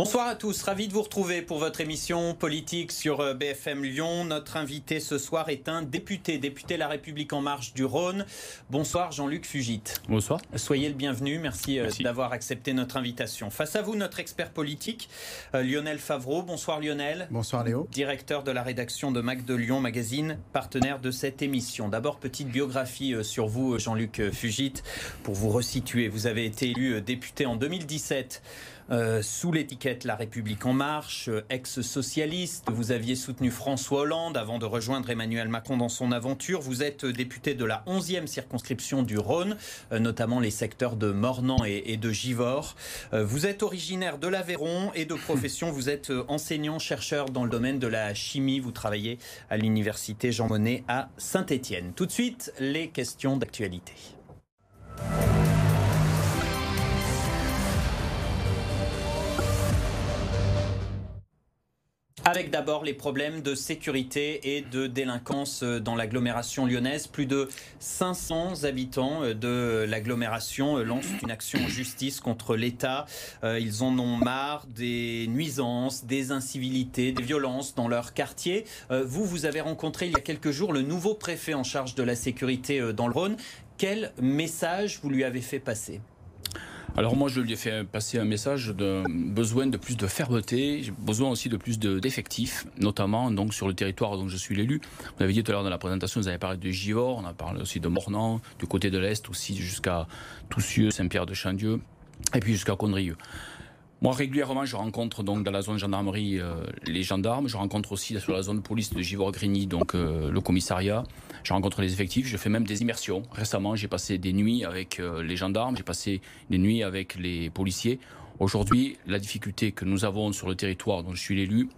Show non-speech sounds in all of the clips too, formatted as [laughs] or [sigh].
Bonsoir à tous, ravi de vous retrouver pour votre émission politique sur euh, BFM Lyon. Notre invité ce soir est un député, député La République en marche du Rhône. Bonsoir Jean-Luc Fugit. Bonsoir. Soyez le bienvenu, merci, euh, merci. d'avoir accepté notre invitation. Face à vous, notre expert politique, euh, Lionel Favreau. Bonsoir Lionel. Bonsoir Léo. Directeur de la rédaction de Mac de Lyon Magazine, partenaire de cette émission. D'abord, petite biographie sur vous, Jean-Luc Fugit, pour vous resituer. Vous avez été élu député en 2017 euh, sous l'étiquette La République en marche, euh, ex-socialiste. Vous aviez soutenu François Hollande avant de rejoindre Emmanuel Macron dans son aventure. Vous êtes député de la 11e circonscription du Rhône, euh, notamment les secteurs de Mornan et, de Givors. vous êtes originaire de l'Aveyron et de profession, vous êtes enseignant-chercheur dans le domaine de la chimie. Vous travaillez à l'université Jean Monnet à Saint-Étienne. Tout de suite, les questions d'actualité. Avec d'abord les problèmes de sécurité et de délinquance euh, dans l'agglomération lyonnaise. Plus de 500 habitants euh, de l'agglomération euh, lancent une action en justice contre l'État. Ils en ont marre des nuisances, des incivilités, des violences dans leur quartier. Vous, vous avez rencontré il y a quelques jours le nouveau préfet en charge de la sécurité dans le Rhône. Quel message vous lui avez fait passer? Alors moi, je lui ai fait passer un message de besoin de plus de fermeté, besoin aussi de plus d'effectifs, notamment donc sur le territoire dont je suis l'élu. Vous avez dit tout à l'heure dans la présentation, vous avez parlé de Givor, on a parlé aussi de Mornan, du côté de l'Est aussi jusqu'à Toussieux, Saint-Pierre-de-Chandieu, et puis jusqu'à Condrieu. Moi, régulièrement, je rencontre donc dans la zone gendarmerie euh, les gendarmes. Je rencontre aussi sur la zone police de Givor-Grigny, donc euh, le commissariat. Je rencontre les effectifs. Je fais même des immersions. Récemment, j'ai passé des nuits avec euh, les gendarmes. J'ai passé des nuits avec les policiers. Aujourd'hui, la difficulté que nous avons sur le territoire dont je suis l'élu,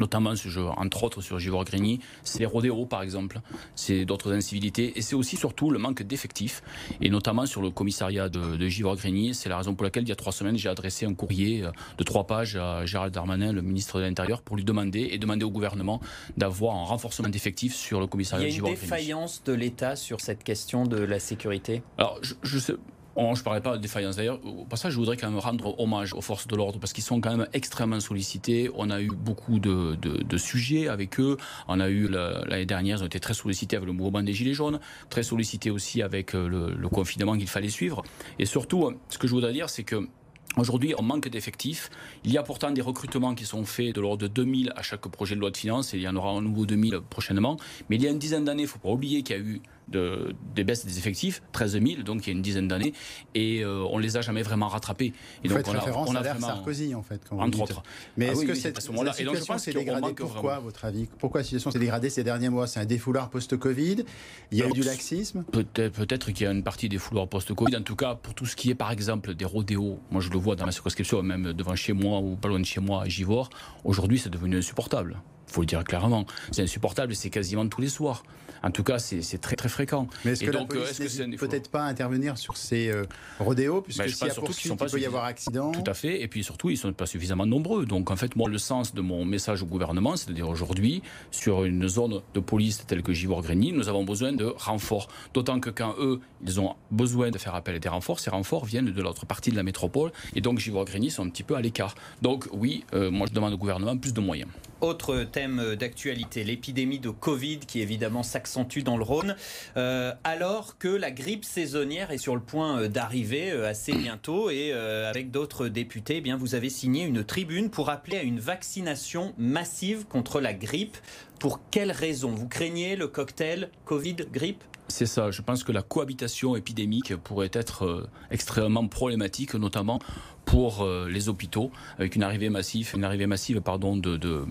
notamment ce jeu, entre autres sur Givor-Grigny, c'est les rodéos par exemple, c'est d'autres incivilités, et c'est aussi surtout le manque d'effectifs, et notamment sur le commissariat de, de Givor-Grigny, c'est la raison pour laquelle il y a trois semaines j'ai adressé un courrier euh, de trois pages à Gérald Darmanin, le ministre de l'Intérieur, pour lui demander et demander au gouvernement d'avoir un renforcement d'effectifs sur le commissariat de Givor-Grigny. Il y a une défaillance de l'État sur cette question de la sécurité? Alors, je, je sais, je ne parlais pas de défaillance. D'ailleurs, au passage, je voudrais quand même rendre hommage aux forces de l'ordre parce qu'ils sont quand même extrêmement sollicités. On a eu beaucoup de, sujets avec eux. On a eu l'année dernière, ils ont été très sollicités avec le mouvement des Gilets jaunes, très sollicités aussi avec euh, le, confinement qu'il fallait suivre. Et surtout, ce que je voudrais dire, c'est que Aujourd'hui, on manque d'effectifs. Il y a pourtant des recrutements qui sont faits de l'ordre de 2000 à chaque projet de loi de finances il y en aura un nouveau 2000 prochainement. Mais il y a une dizaine d'années, il ne faut pas oublier qu'il y a eu de, des baisses des effectifs, 13 000, donc il y a une dizaine d'années, et euh, on ne les a jamais vraiment rattrapés. Et Vous donc, faites on référence a, on a à Sarkozy, en fait, quand entre autres. Mais ah est-ce que cette, la situation s'est dégradée Pourquoi, à votre avis? Pourquoi la situation s'est dégradée ces derniers mois? C'est un défouloir post-Covid? Il y a eu du laxisme? Peut-être peut qu'il y a une partie des fouloirs post-Covid. En tout cas, pour tout ce qui est, par exemple, des rodéos, moi je le vois dans ma circonscription, même devant chez moi ou pas loin de chez moi, à Givors, aujourd'hui c'est devenu insupportable faut le dire clairement. C'est insupportable, c'est quasiment tous les soirs. En tout cas, c'est très très fréquent. Mais est-ce que donc, la police peut-être pas intervenir sur ces euh, rodéos, puisque ben, s'il y a poursuite, il peut y avoir accident Tout à fait, et puis surtout, ils ne sont pas suffisamment nombreux. Donc en fait, moi, le sens de mon message au gouvernement, c'est de dire aujourd'hui, sur une zone de police telle que Givor-Grigny, nous avons besoin de renforts. D'autant que quand eux, ils ont besoin de faire appel à des renforts, ces renforts viennent de l'autre partie de la métropole, et donc Givor-Grigny sont un petit peu à l'écart. Donc oui, euh, moi je demande au gouvernement plus de moyens. Autre thème d'actualité, l'épidémie de Covid qui évidemment s'accentue dans le Rhône, euh, alors que la grippe saisonnière est sur le point euh, d'arriver euh, assez bientôt et avec d'autres députés, eh bien vous avez signé une tribune pour appeler à une vaccination massive contre la grippe. Pour quelles raisons Vous craignez le cocktail Covid-grippe c'est ça. Je pense que la cohabitation épidémique pourrait être extrêmement problématique, notamment pour euh, les hôpitaux, avec une arrivée massive, une arrivée massive pardon, de, de,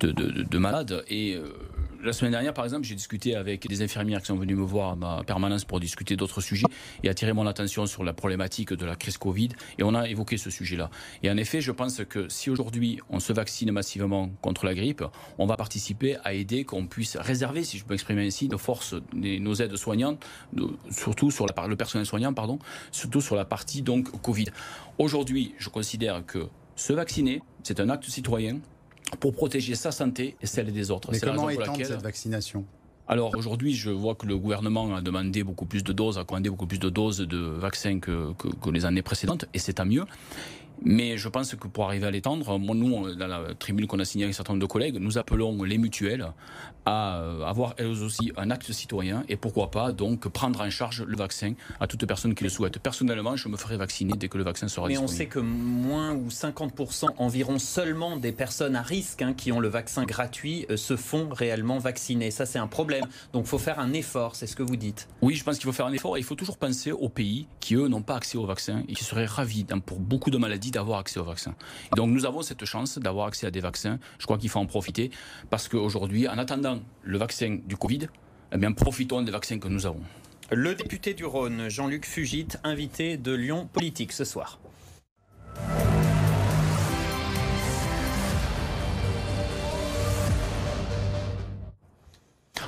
de, de malades. Et euh, la semaine dernière, par exemple, j'ai discuté avec des infirmières qui sont venues me voir à ma permanence pour discuter d'autres sujets et attirer mon attention sur la problématique de la crise Covid. Et on a évoqué ce sujet-là. Et en effet, je pense que si aujourd'hui on se vaccine massivement contre la grippe, on va participer à aider qu'on puisse réserver, si je peux m'exprimer ainsi, nos forces, nos aides soignantes, surtout sur la, le personnel soignant, pardon, surtout sur la partie donc Covid. Aujourd'hui, je considère que se vacciner, c'est un acte citoyen pour protéger sa santé et celle des autres. Mais comment étendre cette vaccination? Alors aujourd'hui, je vois que le gouvernement a demandé beaucoup plus de doses, a commandé beaucoup plus de doses de vaccins que, que, que les années précédentes, et c'est à mieux. Mais je pense que pour arriver à l'étendre, nous, dans la tribune qu'on a signée avec un certain nombre de collègues, nous appelons les mutuelles à euh, avoir elles aussi un acte citoyen et pourquoi pas donc prendre en charge le vaccin à toute personne qui le souhaite. Personnellement, je me ferai vacciner dès que le vaccin sera Mais disponible. Mais on sait que moins ou 50% environ seulement des personnes à risque hein, qui ont le vaccin gratuit euh, se font réellement vacciner. Ça, c'est un problème. Donc, il faut faire un effort, c'est ce que vous dites. Oui, je pense qu'il faut faire un effort et il faut toujours penser aux pays qui, eux, n'ont pas accès au vaccin et qui seraient ravis, pour beaucoup de maladies, d'avoir accès au vaccin. Et donc nous avons cette chance d'avoir accès à des vaccins. Je crois qu'il faut en profiter parce qu'aujourd'hui, en attendant le vaccin du Covid, eh bien, profitons des vaccins que nous avons. Le député du Rhône, Jean-Luc Fugit, invité de Lyon Politique ce soir.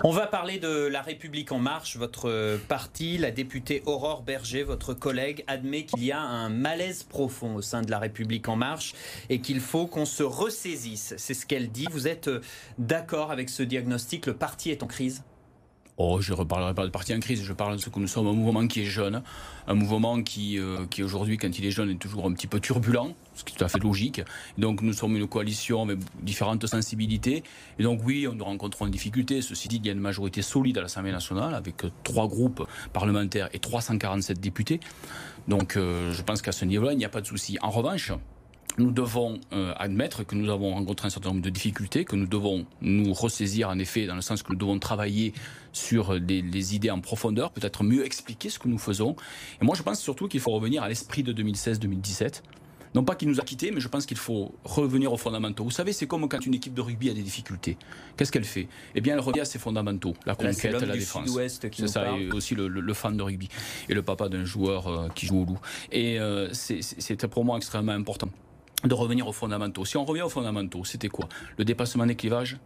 On va parler de La République en marche, votre parti. La députée Aurore Berger, votre collègue, admet qu'il y a un malaise profond au sein de La République en marche et qu'il faut qu'on se ressaisisse. C'est ce qu'elle dit. Vous êtes d'accord avec ce diagnostic? Le parti est en crise? Oh, je ne reparlerai pas de parti en crise, je parle de ce que nous sommes un mouvement qui est jeune, un mouvement qui, euh, qui aujourd'hui, quand il est jeune, est toujours un petit peu turbulent, ce qui est tout à fait logique. donc nous sommes une coalition avec différentes sensibilités. Et donc oui, nous rencontrons des difficultés. Ceci dit, il y a une majorité solide à l'Assemblée nationale, avec trois groupes parlementaires et 347 députés. Donc euh, je pense qu'à ce niveau-là, il n'y a pas de souci. En revanche, nous devons euh, admettre que nous avons rencontré un certain nombre de difficultés, que nous devons nous ressaisir en effet, dans le sens que nous devons travailler sur des, idées en profondeur, peut-être mieux expliquer ce que nous faisons. Et moi, je pense surtout qu'il faut revenir à l'esprit de 2016-2017. Non pas qu'il nous a quittés, mais je pense qu'il faut revenir aux fondamentaux. Vous savez, c'est comme quand une équipe de rugby a des difficultés. Qu'est-ce qu'elle fait? Eh bien, elle revient à ses fondamentaux. La conquête, la défense. C'est ça, et aussi le, fan de rugby. Et le papa d'un joueur euh, qui joue au loup. Et euh, c'est pour moi extrêmement important de revenir aux fondamentaux. Si on revient aux fondamentaux, c'était quoi? Le dépassement des clivages,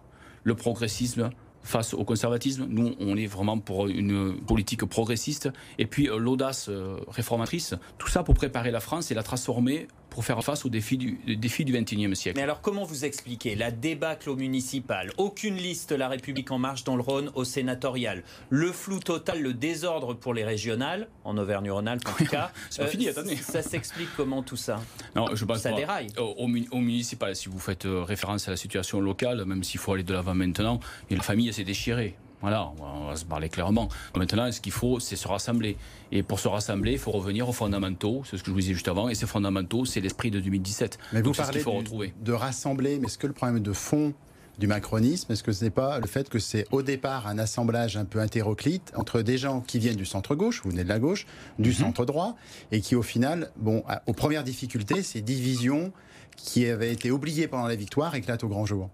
le progressisme face au conservatisme. Nous, on est vraiment pour une politique progressiste. Et puis euh, l'audace euh, réformatrice, tout ça pour préparer la France et la transformer pour faire face aux défis du, défis du 21e siècle. Mais alors comment vous expliquez la débâcle au municipal? Aucune liste La République en marche dans le Rhône au sénatorial. Le flou total, le désordre pour les régionales, en Auvergne-Rhône-Alpes en tout cas. C'est pas fini, euh, attendez. Ça s'explique comment tout ça? Non, je pense Ça déraille. Au, municipal, si vous faites euh, référence à la situation locale, même s'il faut aller de l'avant maintenant, et la famille s'est déchirée. Voilà, on va se parler clairement. Maintenant, ce qu'il faut, c'est se rassembler. Et pour se rassembler, il faut revenir aux fondamentaux, c'est ce que je vous disais juste avant, et ces fondamentaux, c'est l'esprit de 2017. Mais vous parlez faut retrouver. de rassembler, mais est-ce que le problème de fond du macronisme Est-ce que ce n'est pas le fait que c'est au départ un assemblage un peu hétéroclite entre des gens qui viennent du centre-gauche, vous venez de la gauche, du mhm. centre-droit, et qui au final, bon, aux premières difficultés, ces divisions qui avaient été oubliées pendant la victoire éclatent au grand jour?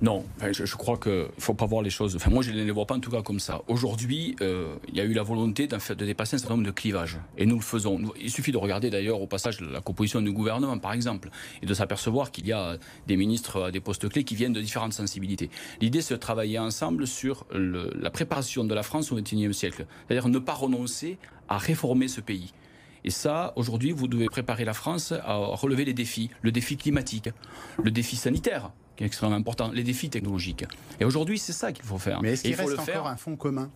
Non, je, crois qu'il ne faut pas voir les choses. Moi, je ne les vois pas en tout cas comme ça. Aujourd'hui, euh, il y a eu la volonté de dépasser un certain nombre de clivages. Et nous le faisons. Il suffit de regarder d'ailleurs au passage la composition du gouvernement, par exemple, et de s'apercevoir qu'il y a des ministres à des postes clés qui viennent de différentes sensibilités. L'idée, c'est de travailler ensemble sur la préparation de la France au XXIe siècle. C'est-à-dire ne pas renoncer à réformer ce pays. Et ça, aujourd'hui, vous devez préparer la France à relever les défis. Le défi climatique, le défi sanitaire, qui est extrêmement important, les défis technologiques. Et aujourd'hui, c'est ça qu'il faut faire. Mais est-ce qu'il reste encore un fonds commun?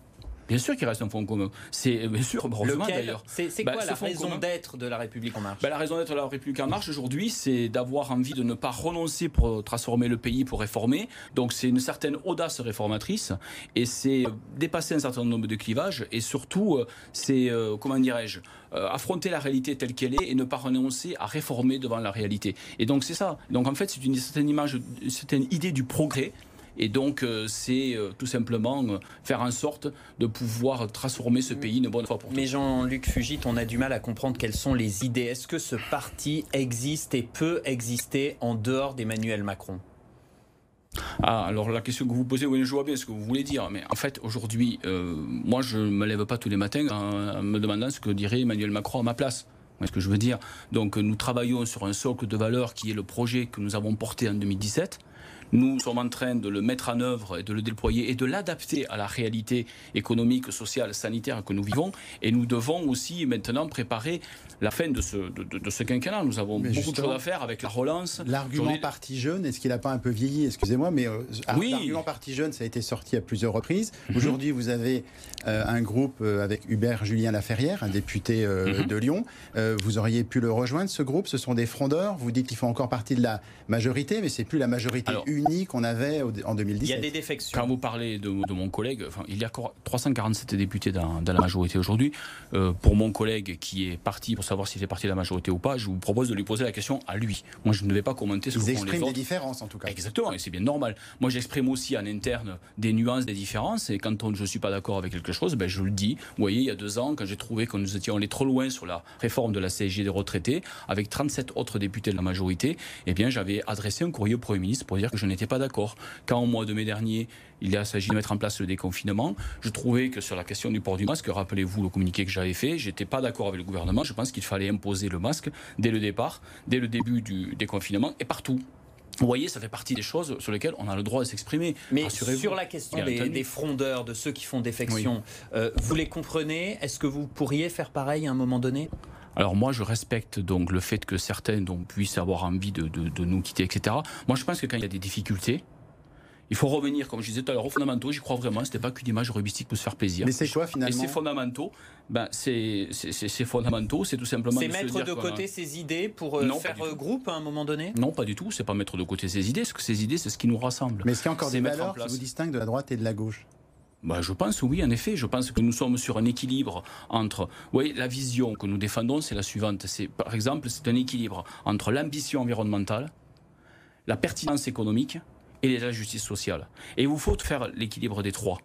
Bien sûr qu'il reste un fonds commun. C'est bien sûr, heureusement d'ailleurs. C'est bah, quoi la raison d'être de la République en marche? Bah, La raison d'être de la République en marche aujourd'hui, c'est d'avoir envie de ne pas renoncer pour transformer le pays, pour réformer. Donc c'est une certaine audace réformatrice et c'est dépasser un certain nombre de clivages et surtout euh, c'est euh, comment dirais-je euh, affronter la réalité telle qu'elle est et ne pas renoncer à réformer devant la réalité. Et donc c'est ça. Donc en fait c'est une certaine image, une certaine idée du progrès et donc, euh, c'est euh, tout simplement euh, faire en sorte de pouvoir transformer ce pays une bonne fois pour toutes. Mais Jean-Luc Fugit, on a du mal à comprendre quelles sont les idées. Est-ce que ce parti existe et peut exister en dehors d'Emmanuel Macron? Ah, alors la question que vous posez, oui, je vois bien ce que vous voulez dire, mais en fait, aujourd'hui, moi, je ne me lève pas tous les matins en, me demandant ce que dirait Emmanuel Macron à ma place. ce que je veux dire? Donc, nous travaillons sur un socle de valeurs qui est le projet que nous avons porté en 2017. Nous sommes en train de le mettre en œuvre et de le déployer et de l'adapter à la réalité économique, sociale, sanitaire que nous vivons. Et nous devons aussi maintenant préparer la fin de ce, de, ce quinquennat. Nous avons beaucoup de choses à faire avec la relance. L'argument parti jeune, est-ce qu'il n'a pas un peu vieilli? Excusez-moi, mais euh, oui. l'argument parti jeune, ça a été sorti à plusieurs reprises. Mhm. Aujourd'hui, vous avez euh, un groupe euh, avec Hubert Julien Laferrière, un député mhm. de Lyon. vous auriez pu le rejoindre, ce groupe? Ce sont des frondeurs? Vous dites qu'ils font encore partie de la majorité, mais c'est plus la majorité unie qu'on avait en 2017. Il y a des défections. Quand vous parlez de, mon collègue, enfin, il y a 347 députés dans, dans la majorité aujourd'hui. pour mon collègue qui est parti pour savoir s'il fait partie de la majorité ou pas, je vous propose de lui poser la question à lui. Moi, je ne vais pas commenter ce que font les autres. des différences, en tout cas. Exactement, et c'est bien normal. Moi, j'exprime aussi en interne des nuances, des différences, et quand on, je ne suis pas d'accord avec quelque chose, ben, je le dis. Vous voyez, il y a deux ans, quand j'ai trouvé que nous étions allés trop loin sur la réforme de la CSG des retraités, avec 37 autres députés de la majorité, eh bien, j'avais adressé un courrier au Premier ministre pour dire que je n'étais pas d'accord. Quand, au mois de mai dernier, il a s'agit de mettre en place le déconfinement. Je trouvais que sur la question du port du masque, rappelez-vous le communiqué que j'avais fait, j'étais pas d'accord avec le gouvernement. Je pense qu'il fallait imposer le masque dès le départ, dès le début du déconfinement et partout. Vous voyez, ça fait partie des choses sur lesquelles on a le droit de s'exprimer. Mais sur la question des, frondeurs, de ceux qui font défection, euh, vous les comprenez? Est-ce que vous pourriez faire pareil à un moment donné? Alors moi, je respecte donc le fait que certains donc, puissent avoir envie de, de, nous quitter, etc. Moi, je pense que quand il y a des difficultés, il faut revenir, comme je disais tout à l'heure, aux fondamentaux. J'y crois vraiment. C'était pas qu'une image rubistique pour se faire plaisir. Mais c'est quoi finalement Et ces fondamentaux, ben, c'est fondamentaux, c'est tout simplement. C'est mettre de côté ses idées pour euh, faire euh, groupe à un moment donné? Non, pas du tout. C'est pas mettre de côté ses idées. Ce que ces idées, c'est ce qui nous rassemble. Mais est-ce qu'il y a encore des valeurs qui vous distinguent de la droite et de la gauche? Bah, je pense oui, en effet. Je pense que nous sommes sur un équilibre entre. Oui, la vision que nous défendons, c'est la suivante. C'est par exemple, c'est un équilibre entre l'ambition environnementale, la pertinence économique et la justice sociale. Et il vous faut faire l'équilibre des trois.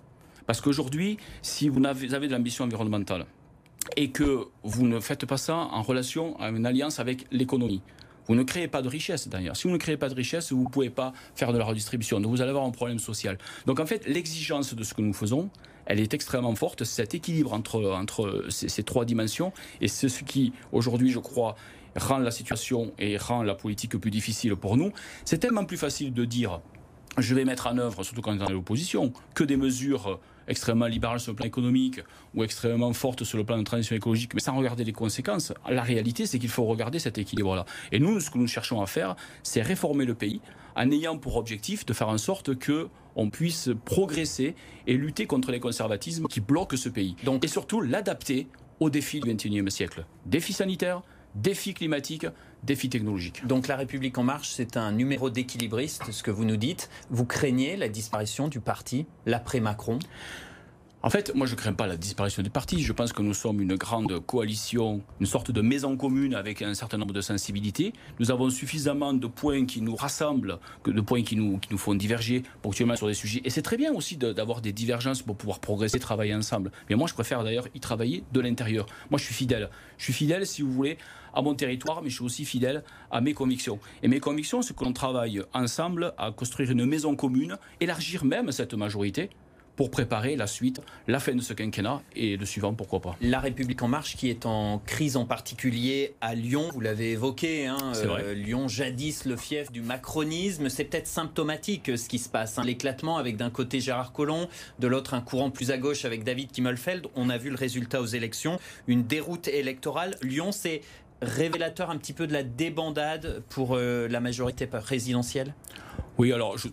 Parce qu'aujourd'hui, si vous avez, de l'ambition environnementale et que vous ne faites pas ça en relation à une alliance avec l'économie, vous ne créez pas de richesse d'ailleurs. Si vous ne créez pas de richesse, vous ne pouvez pas faire de la redistribution. Donc vous allez avoir un problème social. Donc en fait, l'exigence de ce que nous faisons, elle est extrêmement forte. Cet équilibre entre, entre ces trois dimensions, et c'est ce qui, aujourd'hui, je crois, rend la situation et rend la politique plus difficile pour nous. C'est tellement plus facile de dire je vais mettre en œuvre, surtout quand on est dans l'opposition, que des mesures extrêmement libérales sur le plan économique ou extrêmement fortes sur le plan de transition écologique, mais sans regarder les conséquences. La réalité, c'est qu'il faut regarder cet équilibre-là. Et nous, ce que nous cherchons à faire, c'est réformer le pays en ayant pour objectif de faire en sorte que on puisse progresser et lutter contre les conservatismes qui bloquent ce pays. Donc, et surtout l'adapter aux défis du XXIe siècle. Défis sanitaires, défis climatiques, défis technologiques. Donc la République en marche, c'est un numéro d'équilibriste, ce que vous nous dites. Vous craignez la disparition du parti, l'après-Macron en fait, moi, je ne crains pas la disparition du parti. Je pense que nous sommes une grande coalition, une sorte de maison commune avec un certain nombre de sensibilités. Nous avons suffisamment de points qui nous rassemblent, de points qui nous, qui nous font diverger ponctuellement sur des sujets. Et c'est très bien aussi d'avoir des divergences pour pouvoir progresser, travailler ensemble. Mais moi, je préfère d'ailleurs y travailler de l'intérieur. Moi, je suis fidèle. Je suis fidèle, si vous voulez, à mon territoire, mais je suis aussi fidèle à mes convictions. Et mes convictions, c'est que l'on travaille ensemble à construire une maison commune, élargir même cette majorité pour préparer la suite, la fin de ce quinquennat et le suivant, pourquoi pas. La République en marche qui est en crise en particulier à Lyon, vous l'avez évoqué, hein, euh, Lyon jadis le fief du macronisme, c'est peut-être symptomatique ce qui se passe. Hein. L'éclatement avec d'un côté Gérard Collomb, de l'autre un courant plus à gauche avec David Kimmelfeld. On a vu le résultat aux élections, une déroute électorale. Lyon, c'est révélateur un petit peu de la débandade pour euh, la majorité présidentielle? Oui, alors je,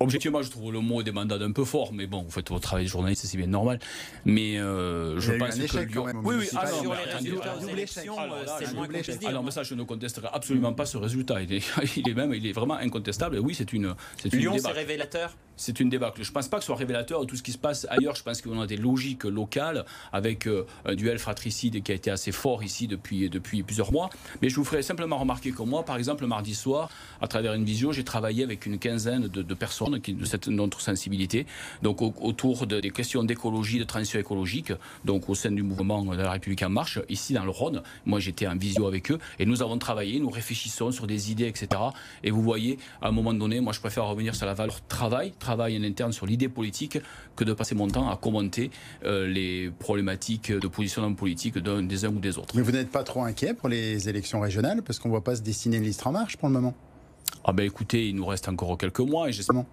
Objectivement, je trouve le mot des mandats un peu fort, mais bon, vous faites votre travail de journaliste, c'est bien normal. Mais euh, je pense que oui, oui, ah, sur les résultats aux élections, c'est moins Alors, mais ça, je ne contesterai absolument pas ce résultat. Il est, [laughs] il est même, il est vraiment incontestable. Et oui, c'est une, c'est une Lyon, c'est révélateur c'est une débâcle. Je ne pense pas que ce soit révélateur de tout ce qui se passe ailleurs. Je pense qu'on a des logiques locales avec euh, un duel fratricide qui a été assez fort ici depuis, plusieurs mois. Mais je vous ferai simplement remarquer que moi, par exemple, le mardi soir, à travers une vision, j'ai travaillé avec une quinzaine de, personnes de cette notre sensibilité, donc autour des questions d'écologie, de transition écologique, donc au sein du mouvement de la République en marche, ici dans le Rhône. Moi, j'étais en visio avec eux et nous avons travaillé, nous réfléchissons sur des idées, etc. Et vous voyez, à un moment donné, moi, je préfère revenir sur la valeur travail travail en interne sur l'idée politique que de passer mon temps à commenter euh, les problématiques de positionnement politique des uns ou des autres. Mais vous n'êtes pas trop inquiet pour les élections régionales parce qu'on ne voit pas se dessiner une liste en marche pour le moment? Ah ben écoutez, il nous reste encore quelques mois et j'espère.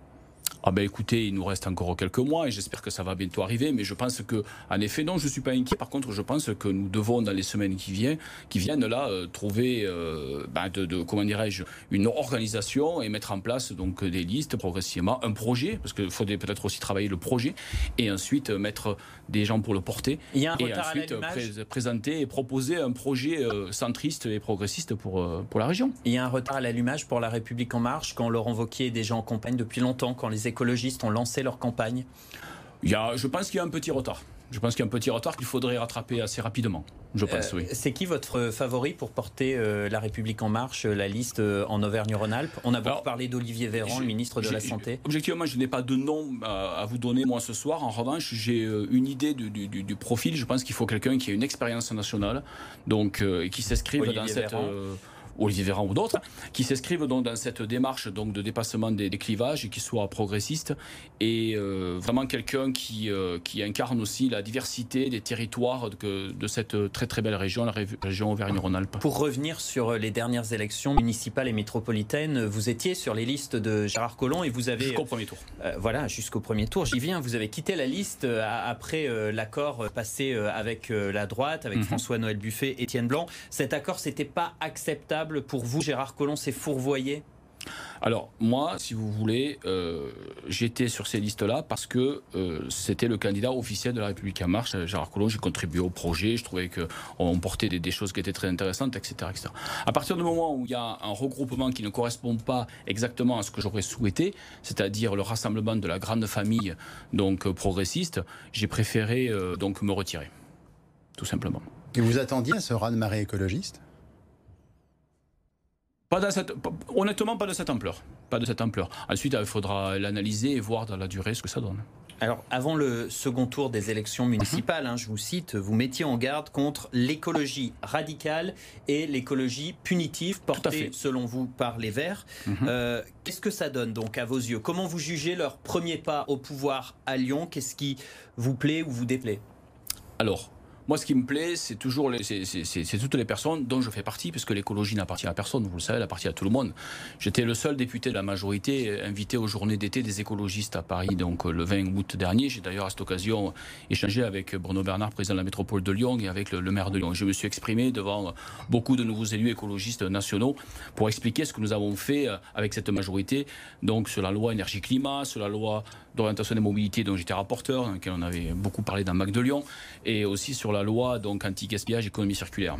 Ah ben écoutez, il nous reste encore quelques mois et j'espère que ça va bientôt arriver. Mais je pense que, en effet, non, je suis pas inquiet. Par contre, je pense que nous devons dans les semaines qui viennent, qui viennent là, euh, trouver, euh, ben, de, comment dirais-je, une organisation et mettre en place donc des listes progressivement, un projet, parce qu'il faudrait peut-être aussi travailler le projet et ensuite euh, mettre des gens pour le porter. Il y a un et ensuite présenter et proposer un projet centriste et progressiste pour pour la région. Il y a un retard à l'allumage pour la République en marche quand Laurent Wauquiez est déjà en campagne depuis longtemps, quand les écologistes ont lancé leur campagne Il y a, Je pense qu'il y a un petit retard. Je pense qu'il y a un petit retard qu'il faudrait rattraper assez rapidement. Je pense, euh, oui. C'est qui votre favori pour porter euh, La République En Marche, la liste euh, en Auvergne-Rhône-Alpes? On a beaucoup parlé d'Olivier Véran, le ministre de la Santé. Objectivement, je n'ai pas de nom à, vous donner, moi, ce soir. En revanche, j'ai une idée du, du, profil. Je pense qu'il faut quelqu'un qui a une expérience nationale donc, et qui s'inscrive dans cette. Olivier Véran ou d'autres, qui s'inscrivent donc dans cette démarche donc de dépassement des, clivages et qui soient progressistes et euh, vraiment quelqu'un qui, euh, qui incarne aussi la diversité des territoires de, de cette très très belle région, la région Auvergne-Rhône-Alpes. Pour revenir sur les dernières élections municipales et métropolitaines, vous étiez sur les listes de Gérard Collomb et vous avez... Jusqu'au premier tour. Euh, voilà, jusqu'au premier tour. J'y viens, vous avez quitté la liste après l'accord passé avec la droite, avec mhm. François-Noël Buffet, Étienne Blanc. Cet accord, c'était pas acceptable pour vous, Gérard Collomb, c'est fourvoyé alors moi, si vous voulez, euh, j'étais sur ces listes-là parce que euh, c'était le candidat officiel de la République en marche, Gérard Collomb. J'ai contribué au projet, je trouvais qu'on portait des, choses qui étaient très intéressantes, etc., etc. À partir du moment où il y a un regroupement qui ne correspond pas exactement à ce que j'aurais souhaité, c'est-à-dire le rassemblement de la grande famille donc progressiste, j'ai préféré euh, donc me retirer, tout simplement. Et vous attendiez à ce raz-de-marée écologiste? Honnêtement, pas de cette ampleur. Pas de cette ampleur. Ensuite, il faudra l'analyser et voir dans la durée ce que ça donne. Alors, avant le second tour des élections municipales, hein, je vous cite, vous mettiez en garde contre l'écologie radicale et l'écologie punitive portée, selon vous, par les Verts. Mhm. Euh, qu'est-ce que ça donne donc à vos yeux? Comment vous jugez leur premier pas au pouvoir à Lyon? Qu'est-ce qui vous plaît ou vous déplaît? Alors, moi, ce qui me plaît, c'est toujours c'est toutes les personnes dont je fais partie, parce que l'écologie n'appartient à personne, vous le savez, elle appartient à tout le monde. J'étais le seul député de la majorité invité aux journées d'été des écologistes à Paris, donc le 20 août dernier. J'ai d'ailleurs à cette occasion échangé avec Bruno Bernard, président de la métropole de Lyon, et avec le, maire de Lyon. Je me suis exprimé devant beaucoup de nouveaux élus écologistes nationaux pour expliquer ce que nous avons fait avec cette majorité, donc sur la loi énergie-climat, sur la loi d'orientation des mobilités dont j'étais rapporteur, dans laquelle on avait beaucoup parlé dans Mac de Lyon, et aussi sur la loi donc anti-gaspillage économie circulaire.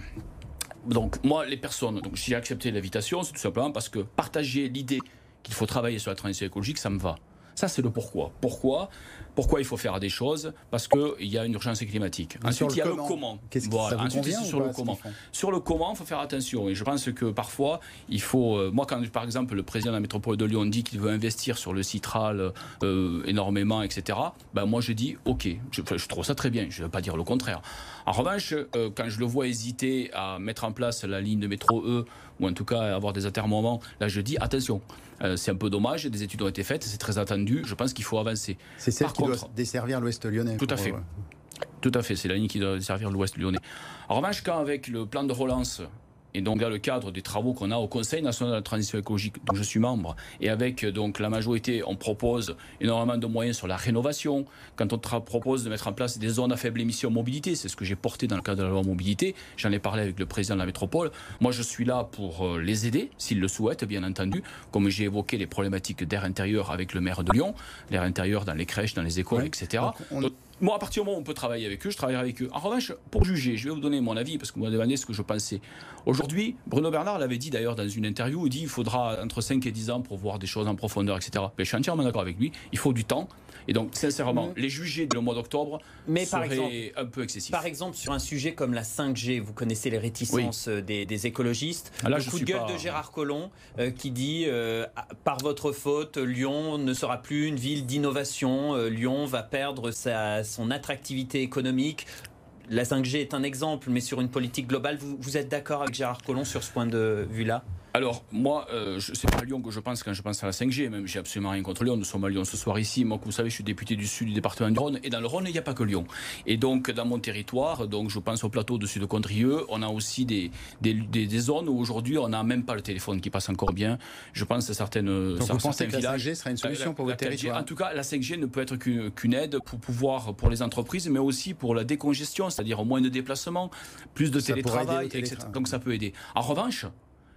Donc moi, les personnes, donc j'ai accepté l'invitation, c'est tout simplement parce que partager l'idée qu'il faut travailler sur la transition écologique, ça me va. Ça, c'est le pourquoi. Pourquoi? Pourquoi il faut faire des choses Parce qu'il y a une urgence climatique. Ensuite, il y a le comment. Voilà. Ensuite, c'est sur le comment. Sur le comment, il faut faire attention. Et je pense que parfois, il faut. Euh, moi, quand par exemple le président de la métropole de Lyon dit qu'il veut investir sur le citral euh, énormément, etc., ben moi je dis OK. Je, je trouve ça très bien. Je ne veux pas dire le contraire. En revanche, euh, quand je le vois hésiter à mettre en place la ligne de métro E, ou en tout cas avoir des atermoiements, là je dis attention. c'est un peu dommage, des études ont été faites, c'est très attendu. Je pense qu'il faut avancer. C'est celle qui doit desservir l'Ouest lyonnais. Tout à fait. Tout à fait, c'est la ligne qui doit desservir l'Ouest lyonnais. En revanche, quand avec le plan de relance et donc, dans le cadre des travaux qu'on a au Conseil national de la transition écologique, dont je suis membre, et avec donc la majorité, on propose énormément de moyens sur la rénovation. Quand on propose de mettre en place des zones à faible émission mobilité, c'est ce que j'ai porté dans le cadre de la loi mobilité. J'en ai parlé avec le président de la métropole. Moi, je suis là pour euh, les aider, s'ils le souhaitent, bien entendu. Comme j'ai évoqué les problématiques d'air intérieur avec le maire de Lyon, l'air intérieur dans les crèches, dans les écoles, etc. moi, à partir du moment où on peut travailler avec eux, je travaillerai avec eux. En revanche, pour juger, je vais vous donner mon avis, parce que vous m'avez demandé ce que je pensais. Aujourd'hui, Bruno Bernard l'avait dit d'ailleurs dans une interview, il dit qu'il faudra entre 5 et 10 ans pour voir des choses en profondeur, etc. Mais je suis entièrement d'accord avec lui, il faut du temps. Et donc, sincèrement, les juger le mois d'octobre serait un peu excessif. Par exemple, sur un sujet comme la 5G, vous connaissez les réticences euh, des, écologistes. Ah, le coup de gueule de Gérard Collomb euh, qui dit euh, par votre faute, Lyon ne sera plus une ville d'innovation. Lyon va perdre sa, son attractivité économique la 5G est un exemple, mais sur une politique globale, vous, êtes d'accord avec Gérard Collomb sur ce point de vue-là? Alors, moi, euh, c'est pas à Lyon que je pense quand je pense à la 5G, même j'ai absolument rien contre Lyon, nous sommes à Lyon ce soir ici. Moi, comme vous savez, je suis député du sud du département du Rhône, et dans le Rhône, il n'y a pas que Lyon. Et donc, dans mon territoire, donc je pense au plateau de Sud-Condrieux, on a aussi des, des, des, zones où aujourd'hui, on n'a même pas le téléphone qui passe encore bien. Je pense à certaines. Donc, que la 5G sera une solution pour votre territoire En tout cas, la 5G ne peut être qu'une aide pour pouvoir, pour les entreprises, mais aussi pour la décongestion, c'est-à-dire moins de déplacements, plus de télétravail, etc. Donc, ça peut aider. En revanche,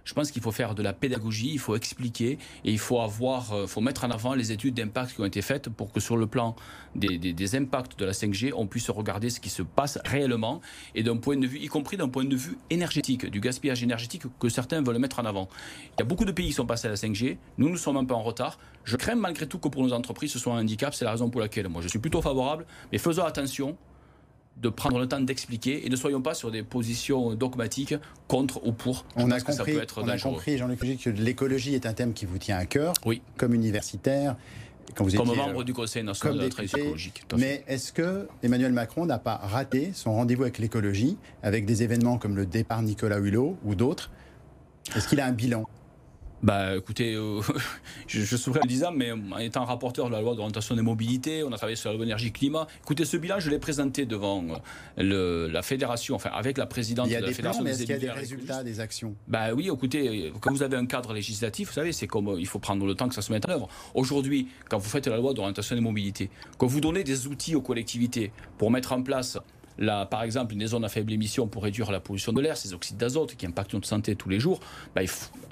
je pense qu'il faut faire de la pédagogie, il faut expliquer et il faut avoir, euh, faut mettre en avant les études d'impact qui ont été faites pour que sur le plan des, impacts de la 5G, on puisse regarder ce qui se passe réellement et d'un point de vue, y compris d'un point de vue énergétique, du gaspillage énergétique que certains veulent mettre en avant. Il y a beaucoup de pays qui sont passés à la 5G. Nous, nous sommes un peu en retard. Je crains malgré tout que pour nos entreprises, ce soit un handicap. C'est la raison pour laquelle moi, je suis plutôt favorable. Mais faisons attention de prendre le temps d'expliquer et ne soyons pas sur des positions dogmatiques contre ou pour. on a compris, on a compris, Jean-Luc que l'écologie est un thème qui vous tient à cœur, oui. comme universitaire. Quand vous comme membre du Conseil national de la transition écologique. Mais est-ce que Emmanuel Macron n'a pas raté son rendez-vous avec l'écologie, avec des événements comme le départ Nicolas Hulot ou d'autres? Est-ce qu'il a un bilan? Bah écoutez, euh, [laughs] je, je souviens le disant, mais en étant rapporteur de la loi d'orientation des mobilités, on a travaillé sur l'énergie climat. Écoutez, ce bilan, je l'ai présenté devant le, la fédération, enfin avec la présidente de la fédération mais est-ce qu'il y a des résultats, des actions? Bah oui, écoutez, quand vous avez un cadre législatif, vous savez, c'est comme il faut prendre le temps que ça se mette en œuvre. Aujourd'hui, quand vous faites la loi d'orientation des mobilités, quand vous donnez des outils aux collectivités pour mettre en place par exemple, une des zones à faible émission pour réduire la pollution de l'air, ces oxydes d'azote qui impactent notre santé tous les jours, bah,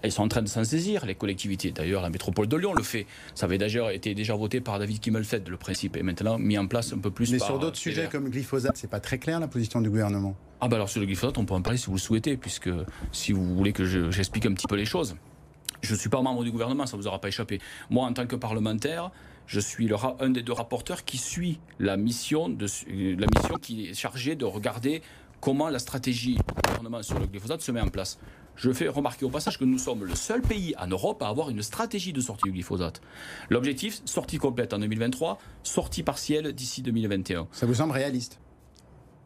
elles sont en train de s'en saisir, les collectivités. D'ailleurs, la métropole de Lyon le fait. Ça avait déjà été déjà voté par David Kimmelfeld, le principe, et maintenant mis en place un peu plus Mais sur d'autres sujets comme le glyphosate, c'est pas très clair la position du gouvernement Ah, bah alors sur le glyphosate, on peut en parler si vous le souhaitez, puisque si vous voulez que j'explique un petit peu les choses. Je ne suis pas membre du gouvernement, ça ne vous aura pas échappé. Moi, en tant que parlementaire, je suis un des deux rapporteurs qui suit la mission, de, la mission qui est chargée de regarder comment la stratégie du gouvernement sur le glyphosate se met en place. Je fais remarquer au passage que nous sommes le seul pays en Europe à avoir une stratégie de sortie du glyphosate. L'objectif, sortie complète en 2023, sortie partielle d'ici 2021. Ça vous semble réaliste?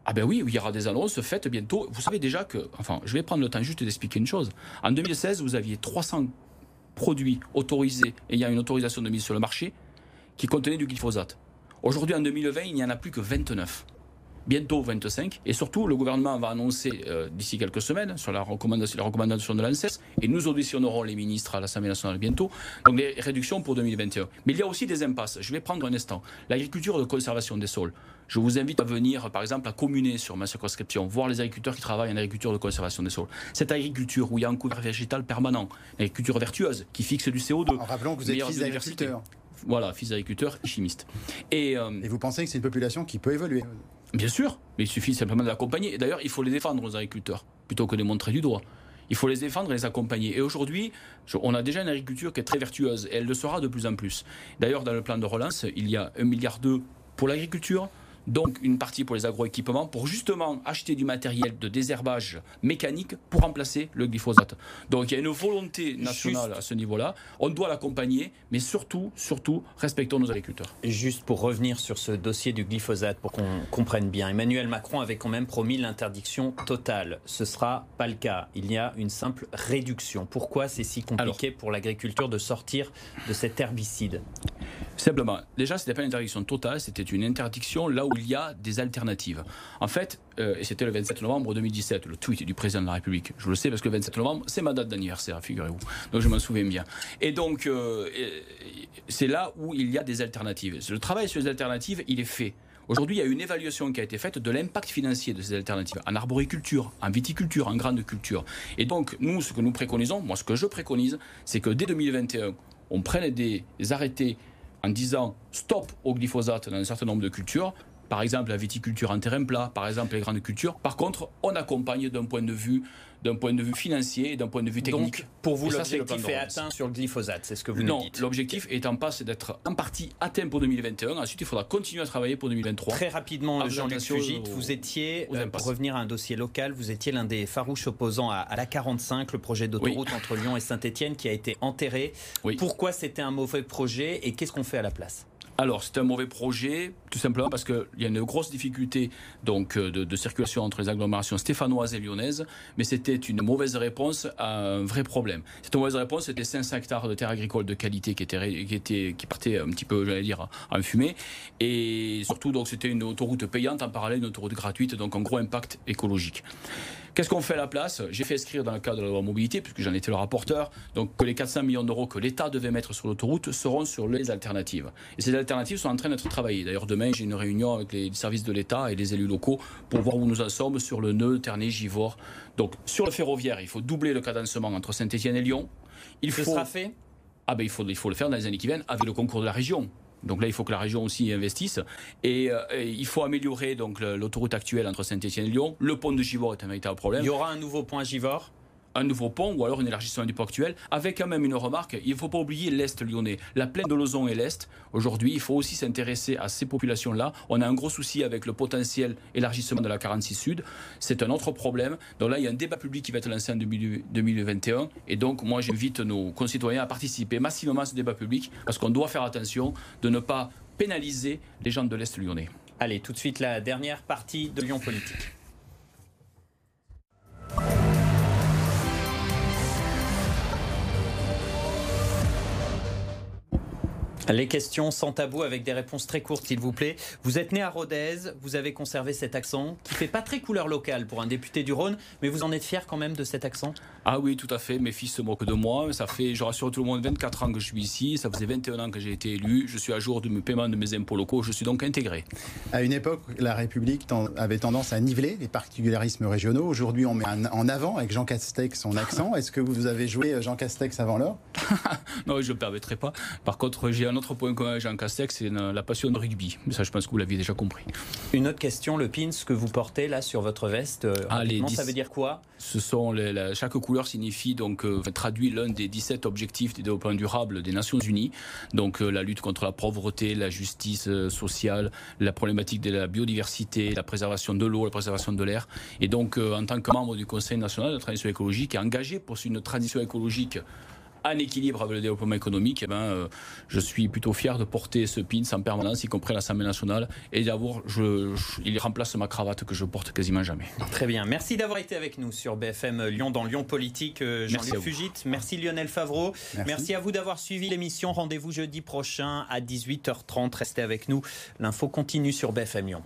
Ah ben oui, il y aura des annonces faites bientôt. Vous savez déjà que, enfin, je vais prendre le temps juste d'expliquer une chose. En 2016, vous aviez 300 produits autorisés et il y a une autorisation de mise sur le marché qui contenaient du glyphosate. Aujourd'hui, en 2020, il n'y en a plus que 29 bientôt 25. Et surtout, le gouvernement va annoncer euh, d'ici quelques semaines sur la recommandation, la recommandation de l'ANSES, et nous auditionnerons les ministres à l'Assemblée nationale bientôt, donc les réductions pour 2021. Mais il y a aussi des impasses. Je vais prendre un instant. L'agriculture de conservation des sols. Je vous invite à venir, par exemple, à communer sur ma circonscription, voir les agriculteurs qui travaillent en agriculture de conservation des sols. Cette agriculture où il y a un couvert végétal permanent, une agriculture vertueuse qui fixe du CO2. En rappelant que vous êtes fils d'agriculteur. Voilà, fils d'agriculteur chimiste. Et, euh, et vous pensez que c'est une population qui peut évoluer Bien sûr, mais il suffit simplement de l'accompagner. D'ailleurs, il faut les défendre aux agriculteurs, plutôt que de les montrer du doigt. Il faut les défendre et les accompagner. Et aujourd'hui, on a déjà une agriculture qui est très vertueuse, et elle le sera de plus en plus. D'ailleurs, dans le plan de relance, il y a 1,2 milliard pour l'agriculture, donc une partie pour les agroéquipements, pour justement acheter du matériel de désherbage mécanique pour remplacer le glyphosate. Donc il y a une volonté nationale à ce niveau-là. On doit l'accompagner, mais surtout, surtout, respectons nos agriculteurs. Juste pour revenir sur ce dossier du glyphosate, pour qu'on comprenne bien, Emmanuel Macron avait quand même promis l'interdiction totale. Ce ne sera pas le cas. Il y a une simple réduction. Pourquoi c'est si compliqué pour l'agriculture de sortir de cet herbicide? Simplement, déjà, ce n'était pas une interdiction totale, c'était une interdiction là où il y a des alternatives. En fait, euh, et c'était le 27 novembre 2017, le tweet du président de la République. Je le sais parce que le 27 novembre, c'est ma date d'anniversaire, figurez-vous. Donc je m'en souviens bien. Et donc, euh, c'est là où il y a des alternatives. Le travail sur les alternatives, il est fait. Aujourd'hui, il y a une évaluation qui a été faite de l'impact financier de ces alternatives en arboriculture, en viticulture, en grande culture. Et donc, nous, ce que nous préconisons, moi, ce que je préconise, c'est que dès 2021, on prenne des arrêtés en disant stop au glyphosate dans un certain nombre de cultures, par exemple la viticulture en terrain plat, par exemple les grandes cultures. Par contre, on accompagne d'un point de vue d'un point de vue financier et d'un point de vue technique. Donc, pour vous, l'objectif est atteint sur le glyphosate, c'est ce que vous non, dites Non, l'objectif est en passe d'être en partie atteint pour 2021. Ensuite, il faudra continuer à travailler pour 2023. Très rapidement, Jean-Luc Fugit, vous étiez, euh, pour revenir à un dossier local, vous étiez l'un des farouches opposants à, la 45, le projet d'autoroute entre Lyon et Saint-Etienne qui a été enterré. Pourquoi c'était un mauvais projet et qu'est-ce qu'on fait à la place? Alors, c'est un mauvais projet, tout simplement parce qu'il y a une grosse difficulté euh, de, circulation entre les agglomérations stéphanoises et lyonnaises, mais c'était une mauvaise réponse à un vrai problème. Cette mauvaise réponse, c'était 500 hectares de terres agricoles de qualité qui, partaient un petit peu, j'allais dire, en fumée. Et surtout, donc, c'était une autoroute payante en parallèle, une autoroute gratuite, donc un gros impact écologique. Qu'est-ce qu'on fait à la place? J'ai fait inscrire dans le cadre de la loi mobilité, puisque j'en étais le rapporteur, donc que les 400 millions d'euros que l'État devait mettre sur l'autoroute seront sur les alternatives. Et ces alternatives sont en train d'être travaillées. D'ailleurs, demain, j'ai une réunion avec les services de l'État et les élus locaux pour voir où nous en sommes sur le nœud Ternay-Givors. Donc, sur le ferroviaire, il faut doubler le cadencement entre Saint-Etienne et Lyon. Il Ce sera fait? Ah ben, il, faut, il faut le faire dans les années qui viennent avec le concours de la région. Donc là, il faut que la région aussi investisse. Et, euh, il faut améliorer donc l'autoroute actuelle entre Saint-Etienne et Lyon. Le pont de Givors est un véritable problème. Il y aura un nouveau pont à Givors? Un nouveau pont ou alors un élargissement du pont actuel, avec quand même une remarque, il ne faut pas oublier l'Est lyonnais. La plaine de Lozon et l'Est, aujourd'hui, il faut aussi s'intéresser à ces populations-là. On a un gros souci avec le potentiel élargissement de la 46 Sud. C'est un autre problème. Donc là, il y a un débat public qui va être lancé en 2021. Et donc, moi, j'invite nos concitoyens à participer massivement à ce débat public, parce qu'on doit faire attention de ne pas pénaliser les gens de l'Est lyonnais. Allez, tout de suite, la dernière partie de Lyon Politique. Les questions sans tabou avec des réponses très courtes, s'il vous plaît. Vous êtes né à Rodez, vous avez conservé cet accent qui fait pas très couleur locale pour un député du Rhône, mais vous en êtes fier quand même de cet accent? Ah oui, tout à fait. Mes fils se moquent de moi. Ça fait, je rassure tout le monde, 24 ans que je suis ici. Ça faisait 21 ans que j'ai été élu. Je suis à jour de mes paiements de mes impôts locaux. Je suis donc intégré. À une époque, la République avait tendance à niveler les particularismes régionaux. Aujourd'hui, on met en avant avec Jean Castex son accent. Est-ce que vous avez joué Jean Castex avant l'heure? [laughs] Non, je ne permettrai pas. Par contre, j'ai un autre point commun avec Jean Castex, c'est la passion de rugby. Mais ça, je pense que vous l'aviez déjà compris. Une autre question, le pins que vous portez là sur votre veste, euh, ah, ça veut dire quoi? Ce sont chaque couleur signifie donc euh, traduit l'un des 17 objectifs du développement durable des Nations Unies. Donc euh, la lutte contre la pauvreté, la justice sociale, la problématique de la biodiversité, la préservation de l'eau, la préservation de l'air. Et donc en tant que membre du Conseil national de la transition écologique engagé pour une transition écologique en équilibre avec le développement économique, eh ben, euh, je suis plutôt fier de porter ce pin en permanence, y compris à l'Assemblée nationale, et d'avoir, je, il remplace ma cravate que je porte quasiment jamais. Très bien. Merci d'avoir été avec nous sur BFM Lyon dans Lyon Politique. Euh, Jean-Luc Fugit. Merci Lionel Favreau. Merci. Merci à vous d'avoir suivi l'émission. Rendez-vous jeudi prochain à 18h30. Restez avec nous. L'info continue sur BFM Lyon.